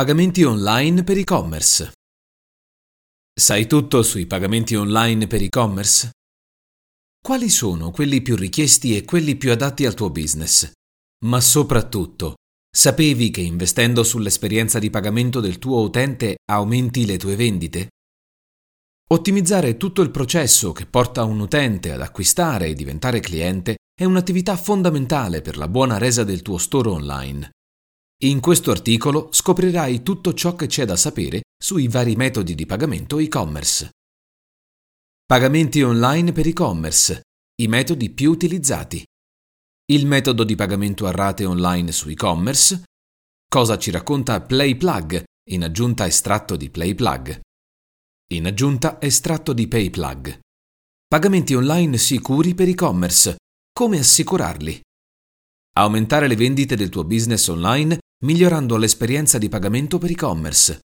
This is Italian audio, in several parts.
Pagamenti online per e-commerce. Sai tutto sui pagamenti online per e-commerce? Quali sono quelli più richiesti e quelli più adatti al tuo business? Ma soprattutto, sapevi che investendo sull'esperienza di pagamento del tuo utente aumenti le tue vendite? Ottimizzare tutto il processo che porta un utente ad acquistare e diventare cliente è un'attività fondamentale per la buona resa del tuo store online. In questo articolo scoprirai tutto ciò che c'è da sapere sui vari metodi di pagamento e-commerce. Pagamenti online per e-commerce. I metodi più utilizzati. Il metodo di pagamento a rate online su e-commerce. Cosa ci racconta PlayPlug in aggiunta estratto di PlayPlug. In aggiunta estratto di PayPlug. Pagamenti online sicuri per e-commerce. Come assicurarli? Aumentare le vendite del tuo business online migliorando l'esperienza di pagamento per e-commerce.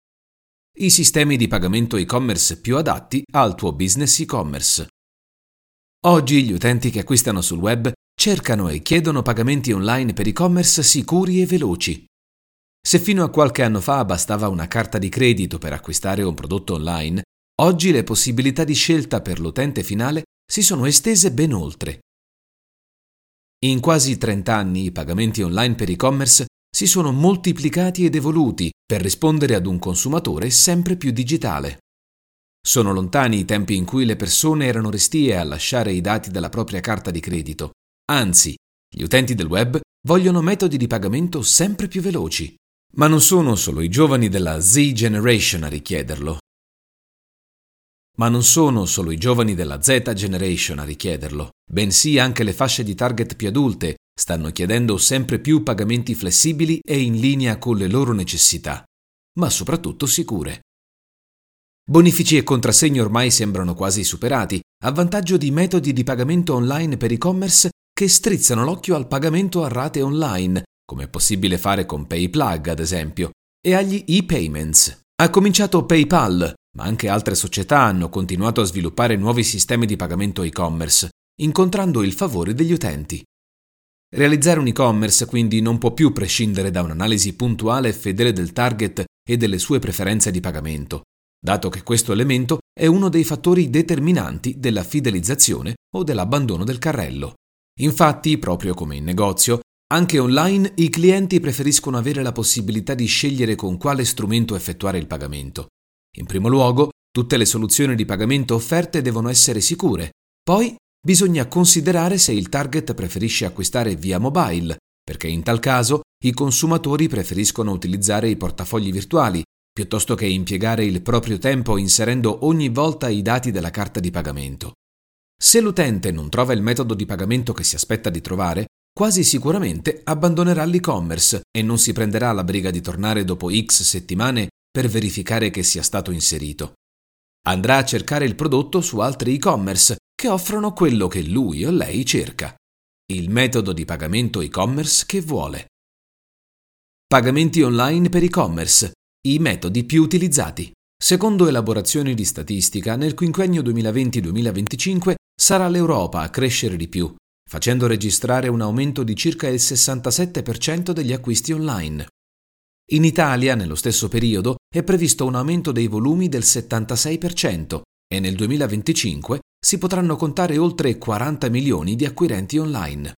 I sistemi di pagamento e-commerce più adatti al tuo business e-commerce. Oggi gli utenti che acquistano sul web cercano e chiedono pagamenti online per e-commerce sicuri e veloci. Se fino a qualche anno fa bastava una carta di credito per acquistare un prodotto online, oggi le possibilità di scelta per l'utente finale si sono estese ben oltre. In quasi 30 anni i pagamenti online per e-commerce si sono moltiplicati ed evoluti per rispondere ad un consumatore sempre più digitale. Sono lontani i tempi in cui le persone erano restie a lasciare i dati della propria carta di credito. Anzi, gli utenti del web vogliono metodi di pagamento sempre più veloci. Ma non sono solo i giovani della Z Generation a richiederlo. Ma non sono solo i giovani della Z Generation a richiederlo, bensì anche le fasce di target più adulte stanno chiedendo sempre più pagamenti flessibili e in linea con le loro necessità, ma soprattutto sicure. Bonifici e contrassegni ormai sembrano quasi superati, a vantaggio di metodi di pagamento online per e-commerce che strizzano l'occhio al pagamento a rate online, come è possibile fare con PayPlug, ad esempio, e agli e-payments. Ha cominciato PayPal, ma anche altre società hanno continuato a sviluppare nuovi sistemi di pagamento e-commerce, incontrando il favore degli utenti. Realizzare un e-commerce quindi non può più prescindere da un'analisi puntuale e fedele del target e delle sue preferenze di pagamento, dato che questo elemento è uno dei fattori determinanti della fidelizzazione o dell'abbandono del carrello. Infatti, proprio come in negozio, anche online i clienti preferiscono avere la possibilità di scegliere con quale strumento effettuare il pagamento. In primo luogo, tutte le soluzioni di pagamento offerte devono essere sicure, poi bisogna considerare se il target preferisce acquistare via mobile, perché in tal caso i consumatori preferiscono utilizzare i portafogli virtuali piuttosto che impiegare il proprio tempo inserendo ogni volta i dati della carta di pagamento. Se l'utente non trova il metodo di pagamento che si aspetta di trovare, quasi sicuramente abbandonerà l'e-commerce e non si prenderà la briga di tornare dopo X settimane per verificare che sia stato inserito. Andrà a cercare il prodotto su altri e-commerce che offrono quello che lui o lei cerca, il metodo di pagamento e-commerce che vuole. Pagamenti online per e-commerce, i metodi più utilizzati. Secondo elaborazioni di statistica, nel quinquennio 2020-2025 sarà l'Europa a crescere di più, facendo registrare un aumento di circa il 67% degli acquisti online. In Italia, nello stesso periodo, è previsto un aumento dei volumi del 76% e nel 2025 si potranno contare oltre 40 milioni di acquirenti online.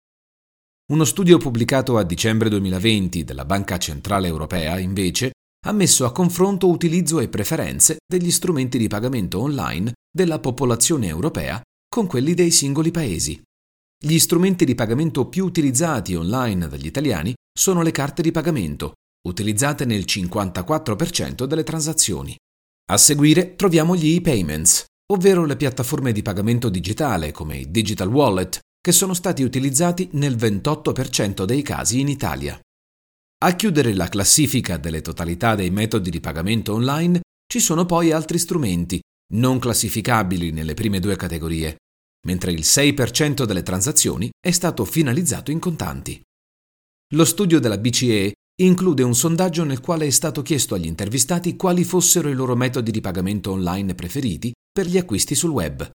Uno studio pubblicato a dicembre 2020 della Banca Centrale Europea, invece, ha messo a confronto utilizzo e preferenze degli strumenti di pagamento online della popolazione europea con quelli dei singoli paesi. Gli strumenti di pagamento più utilizzati online dagli italiani sono le carte di pagamento, utilizzate nel 54% delle transazioni. A seguire troviamo gli e-payments, ovvero le piattaforme di pagamento digitale come i digital wallet, che sono stati utilizzati nel 28% dei casi in Italia. A chiudere la classifica delle totalità dei metodi di pagamento online ci sono poi altri strumenti, non classificabili nelle prime due categorie, mentre il 6% delle transazioni è stato finalizzato in contanti. Lo studio della BCE include un sondaggio nel quale è stato chiesto agli intervistati quali fossero i loro metodi di pagamento online preferiti per gli acquisti sul web.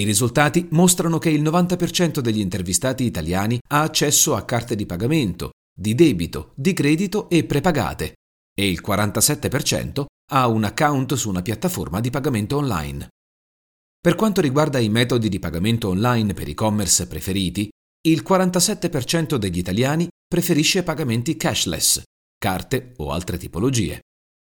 I risultati mostrano che il 90% degli intervistati italiani ha accesso a carte di pagamento, di debito, di credito e prepagate, e il 47% ha un account su una piattaforma di pagamento online. Per quanto riguarda i metodi di pagamento online per e-commerce preferiti, il 47% degli italiani preferisce pagamenti cashless, carte o altre tipologie.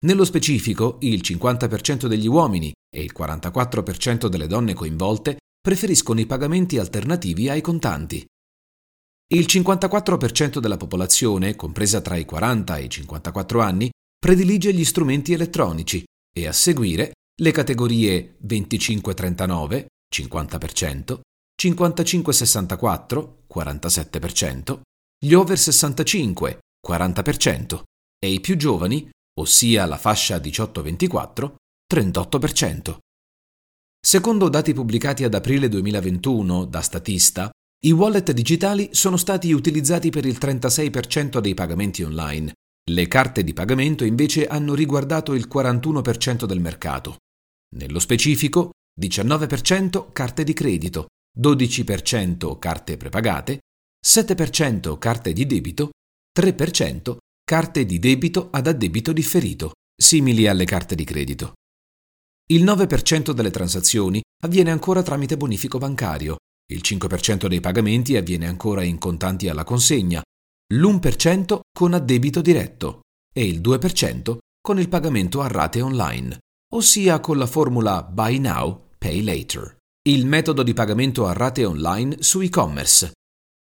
Nello specifico, il 50% degli uomini e il 44% delle donne coinvolte preferiscono i pagamenti alternativi ai contanti. Il 54% della popolazione, compresa tra i 40 e i 54 anni, predilige gli strumenti elettronici e a seguire le categorie 25-39, 50%, 55-64, 47%, gli over 65, 40% e i più giovani, ossia la fascia 18-24, 38%. Secondo dati pubblicati ad aprile 2021 da Statista, i wallet digitali sono stati utilizzati per il 36% dei pagamenti online. Le carte di pagamento invece hanno riguardato il 41% del mercato. Nello specifico, 19% carte di credito, 12% carte prepagate, 7% carte di debito, 3% carte di debito ad addebito differito, simili alle carte di credito. Il 9% delle transazioni avviene ancora tramite bonifico bancario, il 5% dei pagamenti avviene ancora in contanti alla consegna, l'1% con addebito diretto e il 2% con il pagamento a rate online, ossia con la formula Buy Now, Pay Later. Il metodo di pagamento a rate online su e-commerce.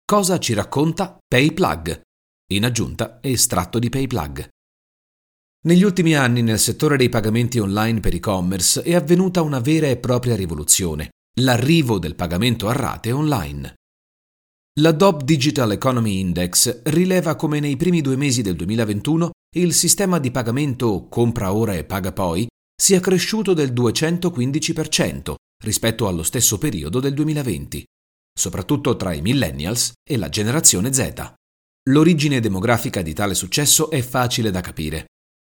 Cosa ci racconta PayPlug? In aggiunta, estratto di PayPlug. Negli ultimi anni nel settore dei pagamenti online per e-commerce è avvenuta una vera e propria rivoluzione l'arrivo del pagamento a rate online. La Dob Digital Economy Index rileva come nei primi due mesi del 2021 il sistema di pagamento compra ora e paga poi sia cresciuto del 215% rispetto allo stesso periodo del 2020, soprattutto tra i millennials e la generazione Z. L'origine demografica di tale successo è facile da capire.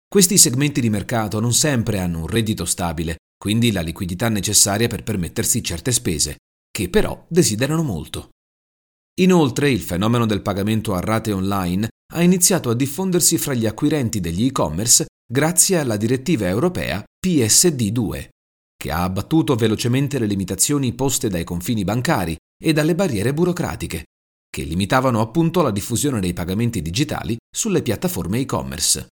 Questi segmenti di mercato non sempre hanno un reddito stabile quindi la liquidità necessaria per permettersi certe spese, che però desiderano molto. Inoltre il fenomeno del pagamento a rate online ha iniziato a diffondersi fra gli acquirenti degli e-commerce grazie alla direttiva europea PSD2, che ha abbattuto velocemente le limitazioni poste dai confini bancari e dalle barriere burocratiche, che limitavano appunto la diffusione dei pagamenti digitali sulle piattaforme e-commerce.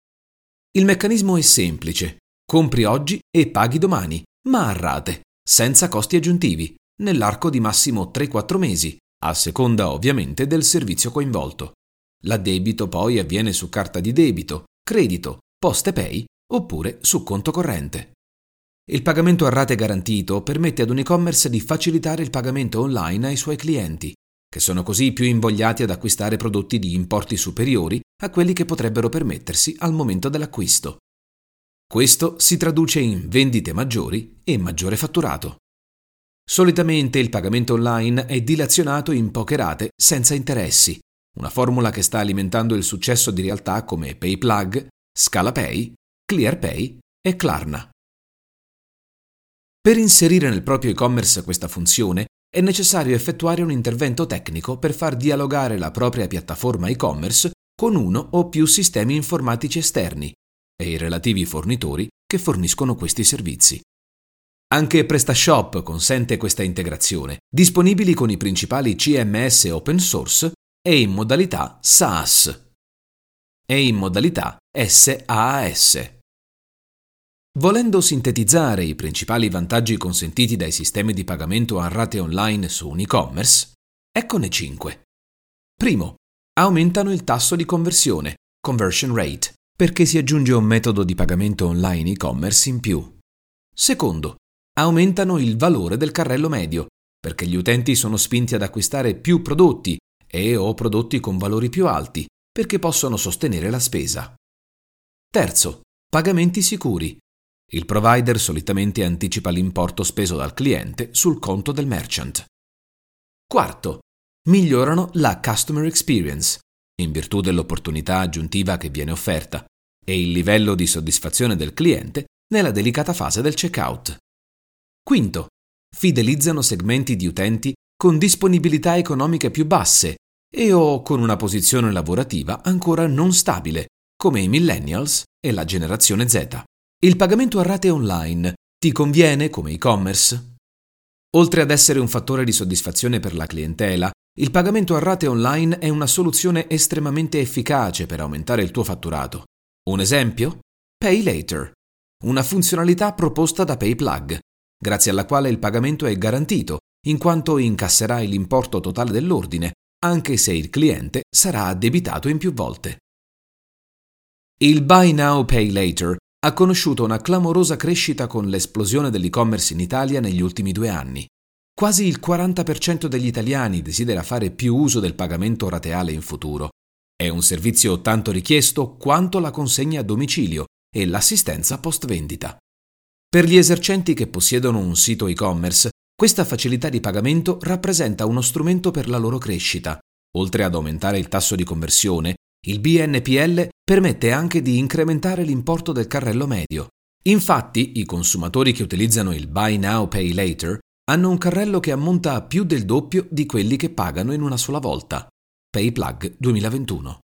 Il meccanismo è semplice Compri oggi e paghi domani, ma a rate, senza costi aggiuntivi, nell'arco di massimo 3-4 mesi, a seconda ovviamente del servizio coinvolto. L'addebito poi avviene su carta di debito, credito, poste pay oppure su conto corrente. Il pagamento a rate garantito permette ad un e-commerce di facilitare il pagamento online ai suoi clienti, che sono così più invogliati ad acquistare prodotti di importi superiori a quelli che potrebbero permettersi al momento dell'acquisto. Questo si traduce in vendite maggiori e maggiore fatturato. Solitamente il pagamento online è dilazionato in poche rate senza interessi, una formula che sta alimentando il successo di realtà come PayPlug, ScalaPay, ClearPay e Klarna. Per inserire nel proprio e-commerce questa funzione è necessario effettuare un intervento tecnico per far dialogare la propria piattaforma e-commerce con uno o più sistemi informatici esterni, e i relativi fornitori che forniscono questi servizi. Anche PrestaShop consente questa integrazione, disponibili con i principali CMS open source e in modalità SaaS e in modalità SaaS. Volendo sintetizzare i principali vantaggi consentiti dai sistemi di pagamento a rate online su un e-commerce, eccone 5. Primo, aumentano il tasso di conversione, conversion rate perché si aggiunge un metodo di pagamento online e-commerce in più. Secondo, aumentano il valore del carrello medio, perché gli utenti sono spinti ad acquistare più prodotti e o prodotti con valori più alti, perché possono sostenere la spesa. Terzo, pagamenti sicuri. Il provider solitamente anticipa l'importo speso dal cliente sul conto del merchant. Quarto, migliorano la customer experience, in virtù dell'opportunità aggiuntiva che viene offerta, e il livello di soddisfazione del cliente nella delicata fase del checkout. Quinto, fidelizzano segmenti di utenti con disponibilità economiche più basse e o con una posizione lavorativa ancora non stabile, come i millennials e la generazione Z. Il pagamento a rate online ti conviene come e-commerce? Oltre ad essere un fattore di soddisfazione per la clientela, il pagamento a rate online è una soluzione estremamente efficace per aumentare il tuo fatturato. Un esempio? Pay Later, una funzionalità proposta da PayPlug, grazie alla quale il pagamento è garantito, in quanto incasserai l'importo totale dell'ordine, anche se il cliente sarà addebitato in più volte. Il Buy Now Pay Later ha conosciuto una clamorosa crescita con l'esplosione dell'e-commerce in Italia negli ultimi due anni. Quasi il 40% degli italiani desidera fare più uso del pagamento rateale in futuro. È un servizio tanto richiesto quanto la consegna a domicilio e l'assistenza post vendita. Per gli esercenti che possiedono un sito e-commerce, questa facilità di pagamento rappresenta uno strumento per la loro crescita. Oltre ad aumentare il tasso di conversione, il BNPL permette anche di incrementare l'importo del carrello medio. Infatti, i consumatori che utilizzano il Buy Now Pay Later hanno un carrello che ammonta a più del doppio di quelli che pagano in una sola volta. PayPlug 2021.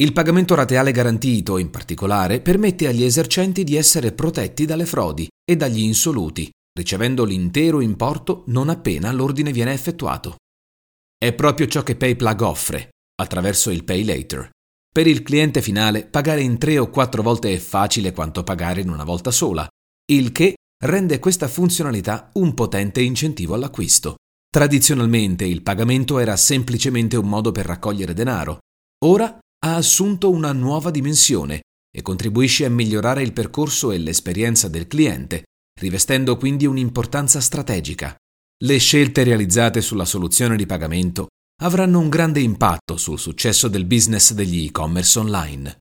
Il pagamento rateale garantito, in particolare, permette agli esercenti di essere protetti dalle frodi e dagli insoluti, ricevendo l'intero importo non appena l'ordine viene effettuato. È proprio ciò che PayPlug offre, attraverso il Pay Later. Per il cliente finale pagare in tre o quattro volte è facile quanto pagare in una volta sola, il che rende questa funzionalità un potente incentivo all'acquisto. Tradizionalmente il pagamento era semplicemente un modo per raccogliere denaro. Ora ha assunto una nuova dimensione e contribuisce a migliorare il percorso e l'esperienza del cliente, rivestendo quindi un'importanza strategica. Le scelte realizzate sulla soluzione di pagamento avranno un grande impatto sul successo del business degli e-commerce online.